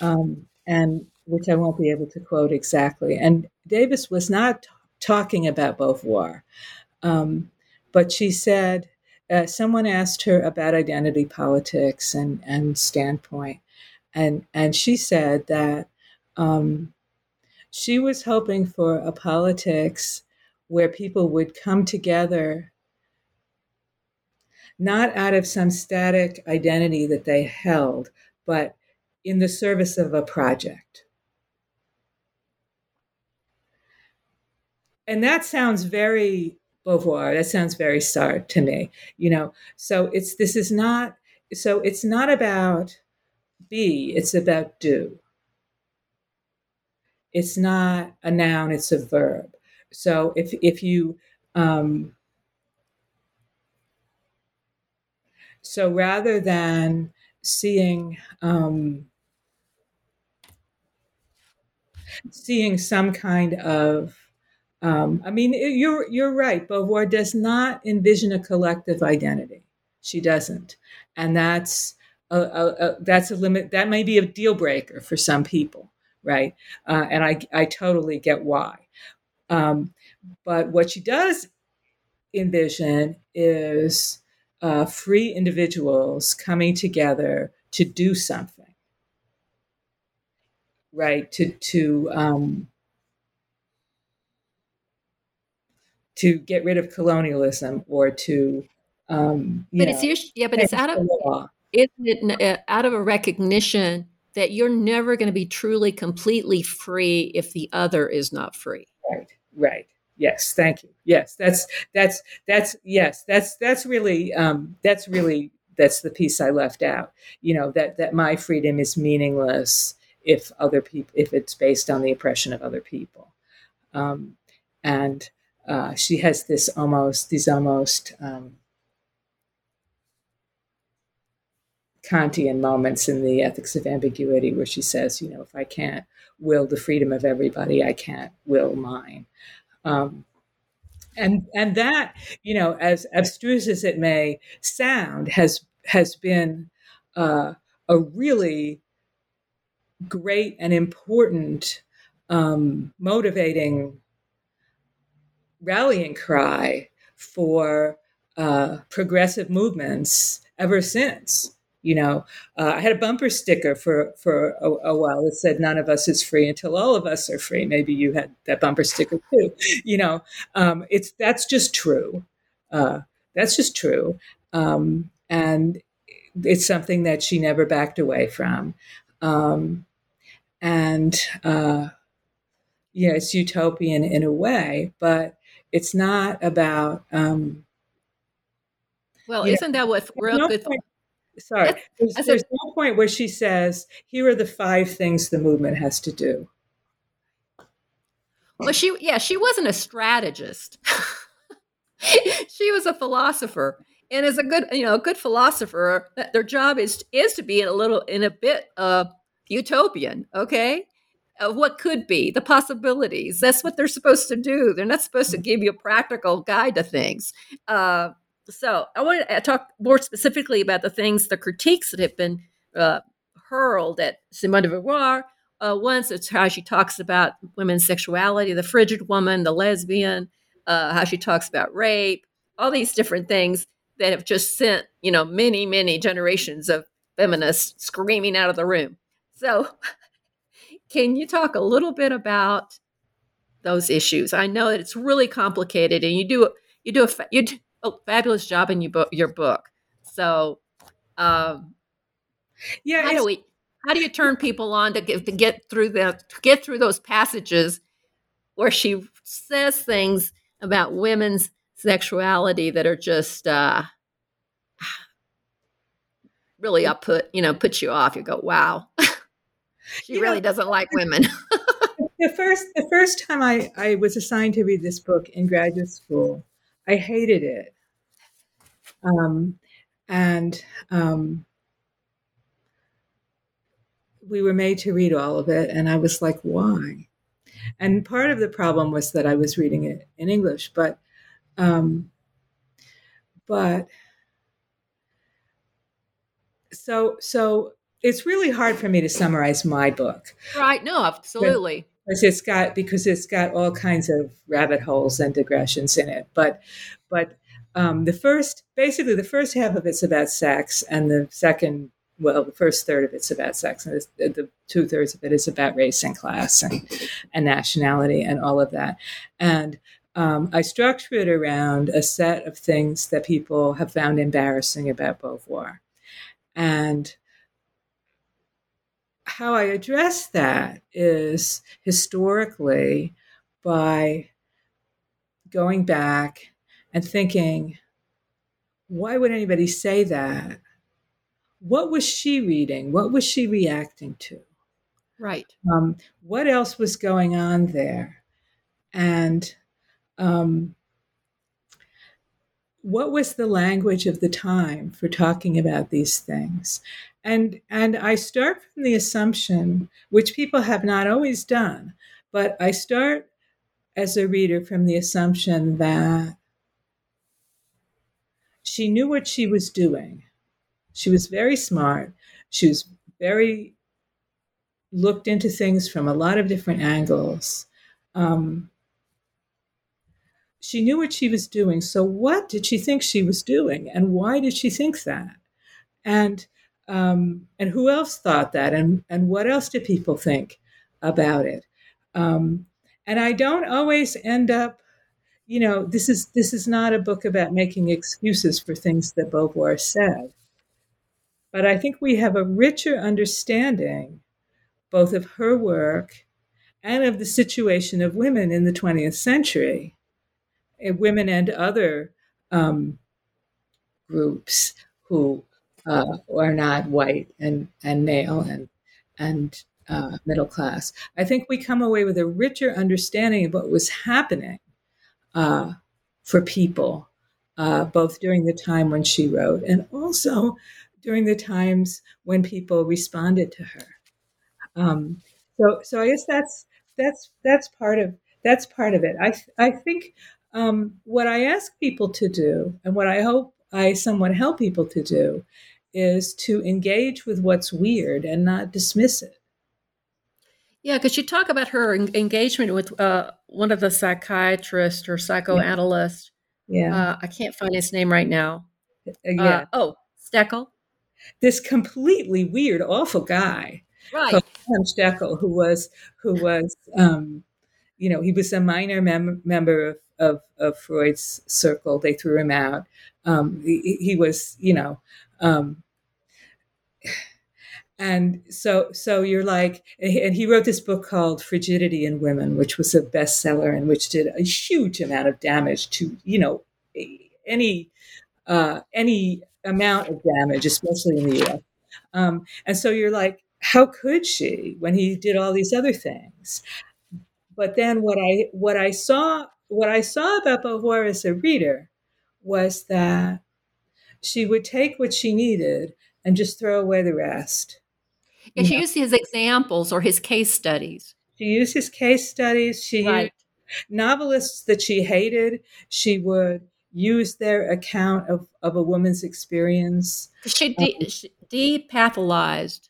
um, and which I won't be able to quote exactly. And Davis was not t- talking about Beauvoir, um, but she said, uh, someone asked her about identity politics and, and standpoint, and and she said that um, she was hoping for a politics where people would come together not out of some static identity that they held, but in the service of a project. And that sounds very Beauvoir. That sounds very Sartre to me, you know. So it's this is not so it's not about be, it's about do. It's not a noun, it's a verb. So if if you um, so rather than seeing um, seeing some kind of um, I mean, you're you're right. Beauvoir does not envision a collective identity. She doesn't, and that's a, a, a, that's a limit. That may be a deal breaker for some people, right? Uh, and I I totally get why. Um, but what she does envision is uh, free individuals coming together to do something, right? To to um, to get rid of colonialism or to um, but it's usually, yeah, but it's out of law. isn't it uh, out of a recognition that you're never going to be truly completely free if the other is not free. Right. Right. Yes. Thank you. Yes. That's that's that's yes. That's that's really um, that's really that's the piece I left out. You know that that my freedom is meaningless if other people if it's based on the oppression of other people, um, and uh, she has this almost these almost um, Kantian moments in the Ethics of Ambiguity where she says, you know, if I can't will the freedom of everybody, I can't will mine. Um, and and that, you know, as abstruse as it may sound, has has been uh, a really great and important um, motivating rallying cry for uh, progressive movements ever since. You know, uh, I had a bumper sticker for for a, a, while that said "None of us is free until all of us are free." Maybe you had that bumper sticker too. [laughs] You know, um, it's that's just true. Uh, that's just true, um, and it's something that she never backed away from. Um, and uh, yeah, it's utopian in a way, but it's not about. Um, well, isn't know, that what real no good? Point, sorry, there's, there's a, no point where she says, "Here are the five things the movement has to do." Well, she yeah, she wasn't a strategist. [laughs] she was a philosopher, and as a good you know a good philosopher, their job is is to be in a little in a bit uh, utopian. Okay, of what could be, the possibilities. That's what they're supposed to do. They're not supposed to give you a practical guide to things. Uh, so I want to talk more specifically about the things, the critiques that have been uh, hurled at Simone de Beauvoir. Uh, once it's how she talks about women's sexuality, the frigid woman, the lesbian, uh, how she talks about rape, all these different things that have just sent, you know, many, many generations of feminists screaming out of the room. So [laughs] Can you talk a little bit about those issues? I know that it's really complicated, and you do you do a you do a fabulous job in your book. Your book. So, um, yeah, how do we? How do you turn people on to get to get through the to get through those passages where she says things about women's sexuality that are just uh, [sighs] really up put you know put you off. You go, wow. [laughs] She you really know, doesn't like women. [laughs] the first the first time I, I was assigned to read this book in graduate school, I hated it. Um, and um, we were made to read all of it, and I was like, why? And part of the problem was that I was reading it in English, but um, but so so it's really hard for me to summarize my book. Right. No, absolutely. Because it's got because it's got all kinds of rabbit holes and digressions in it. But but um, the first basically the first half of it's about sex, and the second well the first third of it's about sex, and the, the two thirds of it is about race and class and and nationality and all of that. And um, I structure it around a set of things that people have found embarrassing about Beauvoir. And how I address that is historically by going back and thinking, why would anybody say that? What was she reading? What was she reacting to? Right. Um, what else was going on there? And um, what was the language of the time for talking about these things? And, and I start from the assumption, which people have not always done, but I start as a reader from the assumption that she knew what she was doing. She was very smart. She was very looked into things from a lot of different angles. Um, she knew what she was doing. So, what did she think she was doing, and why did she think that? And um, and who else thought that? And, and what else did people think about it. Um, and I don't always end up, you know, this is this is not a book about making excuses for things that Beauvoir said. But I think we have a richer understanding both of her work and of the situation of women in the 20th century, women and other um, groups who uh, are not white and, and male and, and uh, middle class. I think we come away with a richer understanding of what was happening uh, for people, uh, both during the time when she wrote and also during the times when people responded to her. Um, so, so I guess that's that's that's part of that's part of it. I I think um, what I ask people to do, and what I hope I somewhat help people to do, is to engage with what's weird and not dismiss it. Yeah, because you talk about her engagement with uh, one of the psychiatrists or psychoanalysts. Yeah, uh, I can't find his name right now. Uh, yeah. Uh, oh, Stekel. This completely weird, awful guy, right? Stekel, who was who was, um, you know, he was a minor mem- member of, of, of Freud's circle. They threw him out. Um, he, he, was, you know. Um, and so so you're like and he wrote this book called frigidity in women which was a bestseller and which did a huge amount of damage to you know any uh, any amount of damage especially in the us um, and so you're like how could she when he did all these other things but then what i what i saw what i saw about beauvoir as a reader was that she would take what she needed and just throw away the rest yeah, she used his examples or his case studies. She used his case studies. She right. novelists that she hated. She would use their account of, of a woman's experience. She, de- um, she depatholized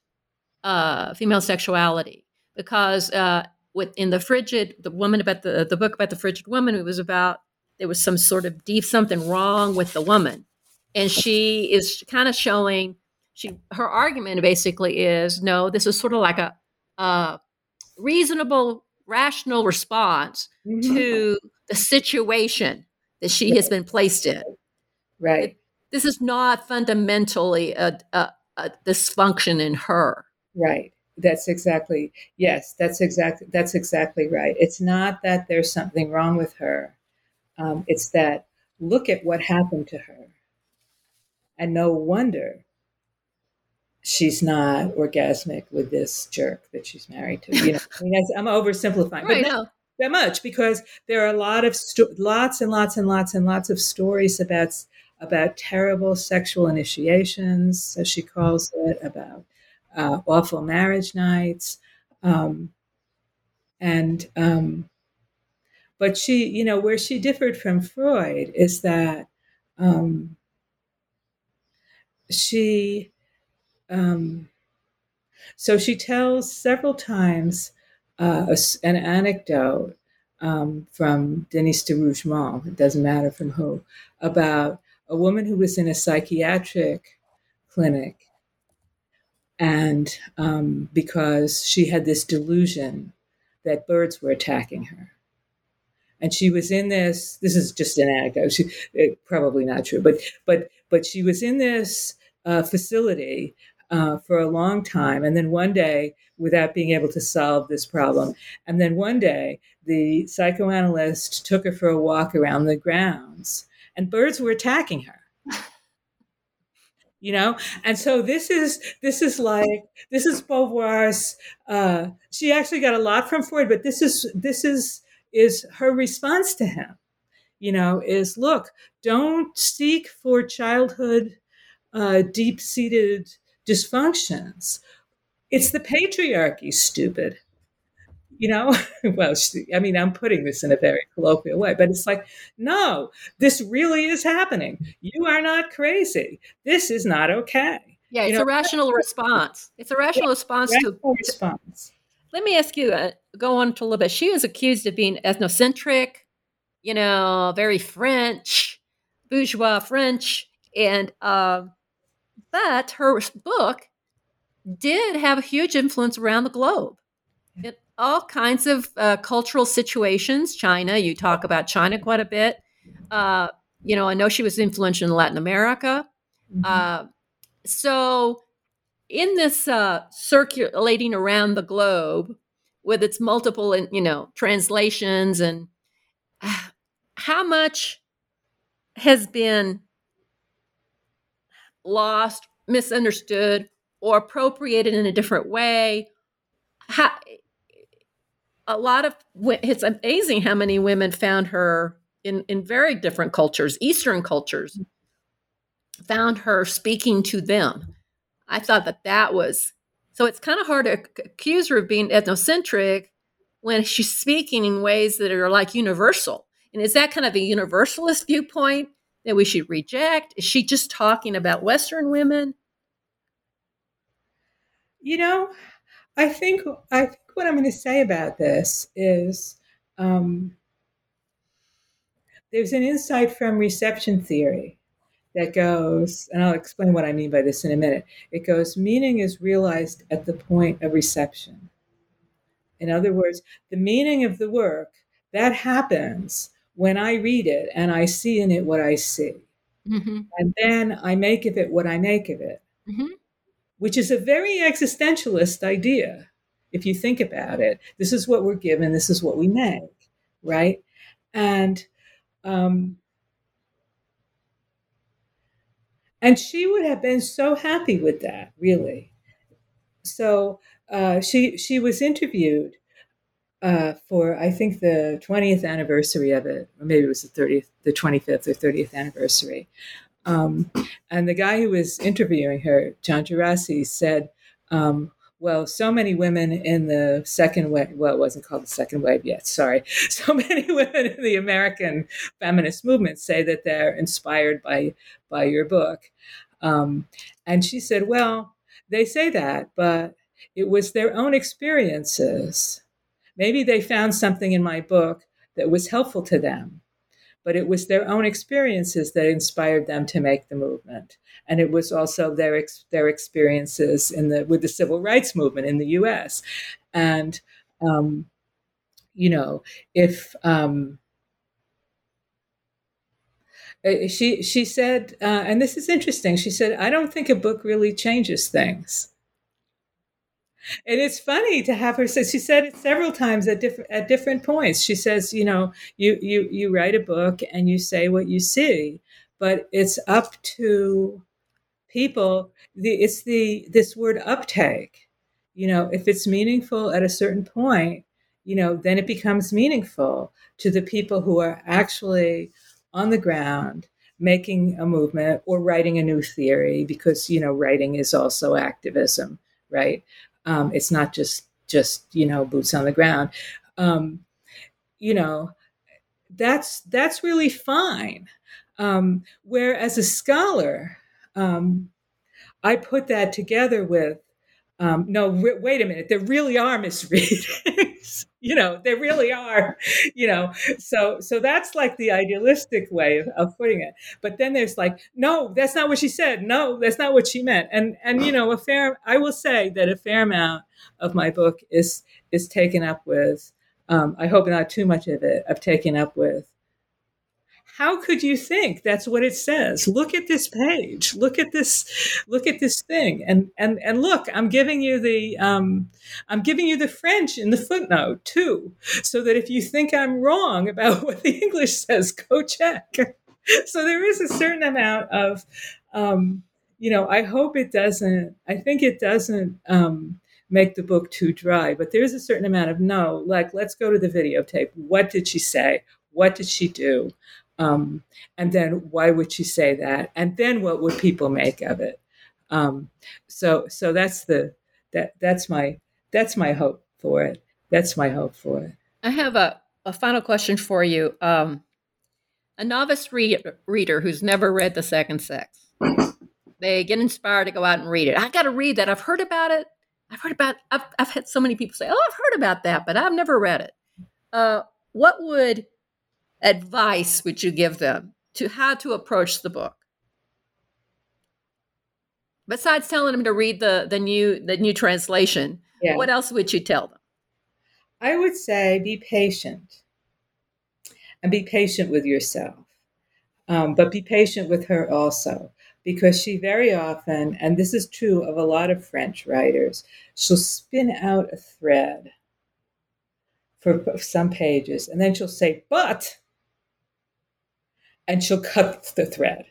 uh, female sexuality because uh, with in the frigid, the woman about the the book about the frigid woman, it was about there was some sort of deep something wrong with the woman, and she is kind of showing she her argument basically is no, this is sort of like a, a reasonable, rational response mm-hmm. to the situation that she has been placed in. Right. It, this is not fundamentally a, a, a dysfunction in her. Right. That's exactly yes. That's exactly that's exactly right. It's not that there's something wrong with her. Um, it's that look at what happened to her, and no wonder she's not orgasmic with this jerk that she's married to. You know, I mean, I'm oversimplifying, right, but not that much because there are a lot of sto- lots and lots and lots and lots of stories about about terrible sexual initiations, as she calls it, about uh, awful marriage nights, um, and um, but she, you know, where she differed from Freud is that um, she um, so she tells several times uh, a, an anecdote um, from Denis de Rougemont, it doesn't matter from who, about a woman who was in a psychiatric clinic and um, because she had this delusion that birds were attacking her. And she was in this. This is just an anecdote. She, it, probably not true, but but but she was in this uh, facility uh, for a long time. And then one day, without being able to solve this problem, and then one day, the psychoanalyst took her for a walk around the grounds, and birds were attacking her. You know and so this is this is like this is beauvoir's uh she actually got a lot from freud but this is this is is her response to him you know is look don't seek for childhood uh deep-seated dysfunctions. It's the patriarchy, stupid. You know, [laughs] well, I mean, I'm putting this in a very colloquial way, but it's like, no, this really is happening. You are not crazy. This is not okay. Yeah, it's you know, a rational response. It's a rational yeah, response rational to response. Let me ask you, uh, go on to a little bit. She was accused of being ethnocentric, you know, very French, bourgeois French, and uh, but her book did have a huge influence around the globe. It, all kinds of uh, cultural situations. China, you talk about China quite a bit. Uh, you know, I know she was influential in Latin America. Mm-hmm. Uh, so, in this uh, circulating around the globe with its multiple, you know, translations and [sighs] how much has been lost, misunderstood, or appropriated in a different way. How, a lot of it's amazing how many women found her in in very different cultures, Eastern cultures, found her speaking to them. I thought that that was so. It's kind of hard to accuse her of being ethnocentric when she's speaking in ways that are like universal. And is that kind of a universalist viewpoint that we should reject? Is she just talking about Western women? You know, I think I what I'm going to say about this is um, there's an insight from reception theory that goes, and I'll explain what I mean by this in a minute. It goes, meaning is realized at the point of reception. In other words, the meaning of the work that happens when I read it and I see in it what I see. Mm-hmm. And then I make of it what I make of it, mm-hmm. which is a very existentialist idea. If you think about it, this is what we're given, this is what we make, right? And um, and she would have been so happy with that, really. So uh, she she was interviewed uh, for I think the 20th anniversary of it, or maybe it was the 30th, the 25th or 30th anniversary. Um, and the guy who was interviewing her, John Gerassi, said, um, well, so many women in the second wave, well, it wasn't called the second wave yet, sorry. [laughs] So many women in the American feminist movement say that they're inspired by, by your book. Um, and she said, well, they say that, but it was their own experiences Maybe they found something in my book that was helpful to them, but it was their own experiences that inspired them to make the movement. And it was also their, their experiences in the, with the civil rights movement in the US. And, um, you know, if, um, uh, she she said, uh, and this is interesting. She said, "I don't think a book really changes things and it's funny to have her say she said it several times at different at different points. She says you know you you you write a book and you say what you see but it's up to people. The it's the this word uptake you know if it's meaningful at a certain point you know then it becomes meaningful to the people who are actually on the ground making a movement or writing a new theory because you know writing is also activism right um, it's not just just you know boots on the ground. Um, you know, that's that's really fine. Um, where as a scholar, um, I put that together with um, no, wait a minute. There really are misreadings. [laughs] [laughs] you know, they really are. [laughs] You know, so so that's like the idealistic way of, of, putting it. But then there's like, no, that's not what she said. No, that's not what she meant. And and you know, a fair. I will say that a fair amount of my book is is taken up with. Um, I hope not too much of it. I've taken up with how could you think? That's what it says. Look at this page. Look at this look at this thing. And and and look i'm giving you the um, i'm giving you the french in the footnote too so that if you think i'm wrong about [laughs] what the english says go check. [laughs] So there is a certain amount of um, you know i hope it doesn't i think it doesn't um, make the book too dry but there's a certain amount of no like let's go to the videotape. What did she say? What did she do um, and then why would she say that? And then what would people make of it? Um, so so that's the that that's my that's my hope for it. That's my hope for it. I have a, a final question for you. Um, a novice read, reader who's never read The Second Sex, they get inspired to go out and read it. I got to read that. I've heard about it. I've heard about. I've I've had so many people say, "Oh, I've heard about that," but I've never read it. Uh, what would advice would you give them to how to approach the book? Besides telling them to read the the new the new translation, yeah. what else would you tell them? I would say be patient and be patient with yourself. Um, but be patient with her also, because she very often, and this is true of a lot of French writers, she'll spin out a thread for some pages, and then she'll say, but, and she'll cut the thread.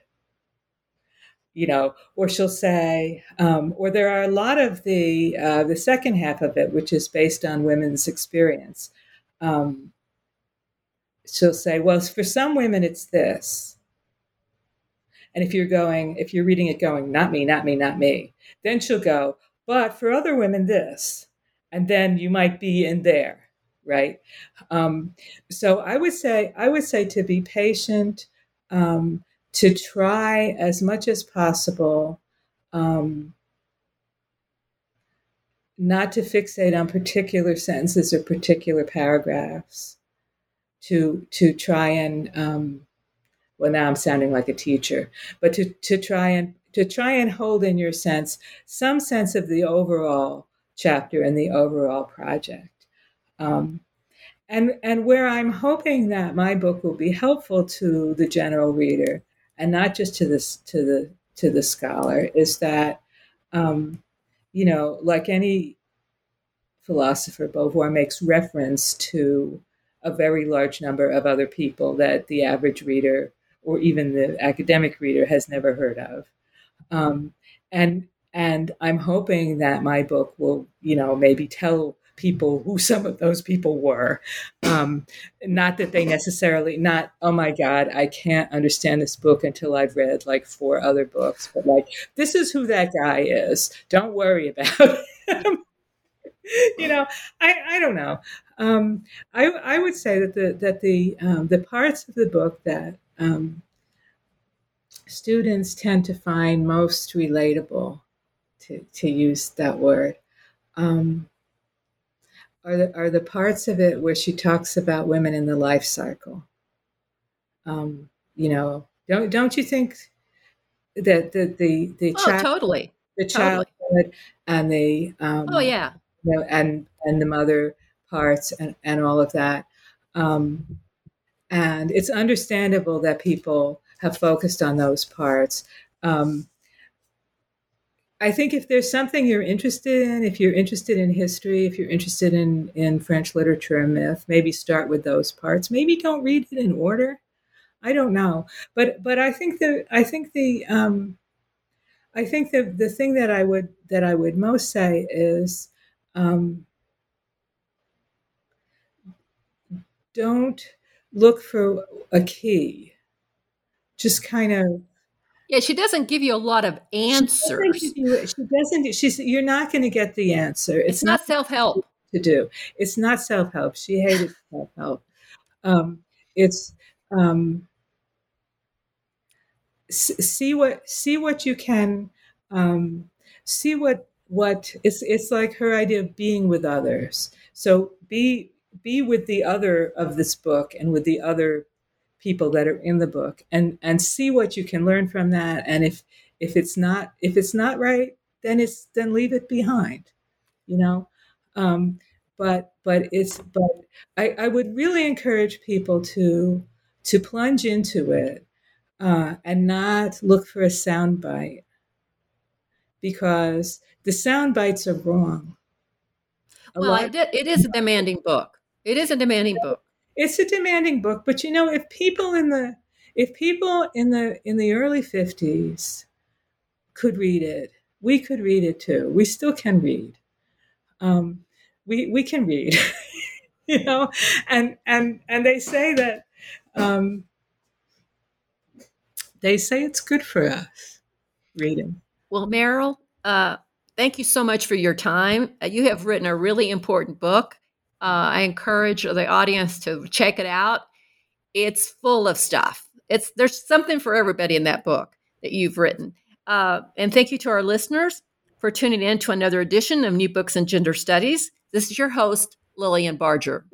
You know, or she'll say, um, or there are a lot of the uh, the second half of it, which is based on women's experience. Um, she'll say, well, for some women, it's this. And if you're going, if you're reading it going, not me, not me, not me, then she'll go, but for other women, this. And then you might be in there, right? Um, so I would say, I would say to be patient, um, to try as much as possible um, not to fixate on particular sentences or particular paragraphs to to try and um, well now I'm sounding like a teacher, but to to try and to try and hold in your sense some sense of the overall chapter and the overall project. Um, and and where I'm hoping that my book will be helpful to the general reader and not just to this to the to the scholar is that um, you know like any philosopher Beauvoir makes reference to a very large number of other people that the average reader or even the academic reader has never heard of. Um, and and I'm hoping that my book will, you know, maybe tell people who [laughs] some of those people were. Um, not that they necessarily, not, oh my God, I can't understand this book until I've read like four other books, but like, this is who that guy is. Don't worry [laughs] about him. you know, I, I don't know. Um, I, I would say that the that the um, the parts of the book that um, students tend to find most relatable, to, to use that word, um, are the are the parts of it where she talks about women in the life cycle. Um, you know, don't don't you think that the the the oh, child, totally the childhood totally. and the um, oh yeah you know, and and the mother parts and, and all of that. Um, and it's understandable that people have focused on those parts. Um, I think if there's something you're interested in, if you're interested in history, if you're interested in, in French literature and myth, maybe start with those parts. Maybe don't read it in order. I don't know, but but I think the I think the um, I think the the thing that I would that I would most say is um, don't look for a key. Just kind of. Yeah, she doesn't give you a lot of answers. She doesn't. You, she doesn't she's. You're not going to get the answer. It's, it's not, not self help to do. It's not self help. She hated [laughs] self help. Um, it's um, see what see what you can um, see what what it's it's like her idea of being with others. So be be with the other of this book and with the other people that are in the book and and see what you can learn from that and if if it's not if it's not right then it's then leave it behind you know um but but it's but i i would really encourage people to to plunge into it uh, and not look for a soundbite because the sound bites are wrong. A well, it, it is a demanding book. It is a demanding book. It's a demanding book, but you know, if people in the if people in the in the early 50s could read it, we could read it too. We still can read. Um, we we can read, [laughs] you know, and and and they say that um, they say it's good for us reading. Well, Meryl, uh, thank you so much for your time. Uh, you have written a really important book. Uh, I encourage the audience to check it out. It's full of stuff. It's there's something for everybody in that book that you've written. Uh, and thank you to our listeners for tuning in to another edition of New Books in Gender Studies. This is your host, Lilian Barger.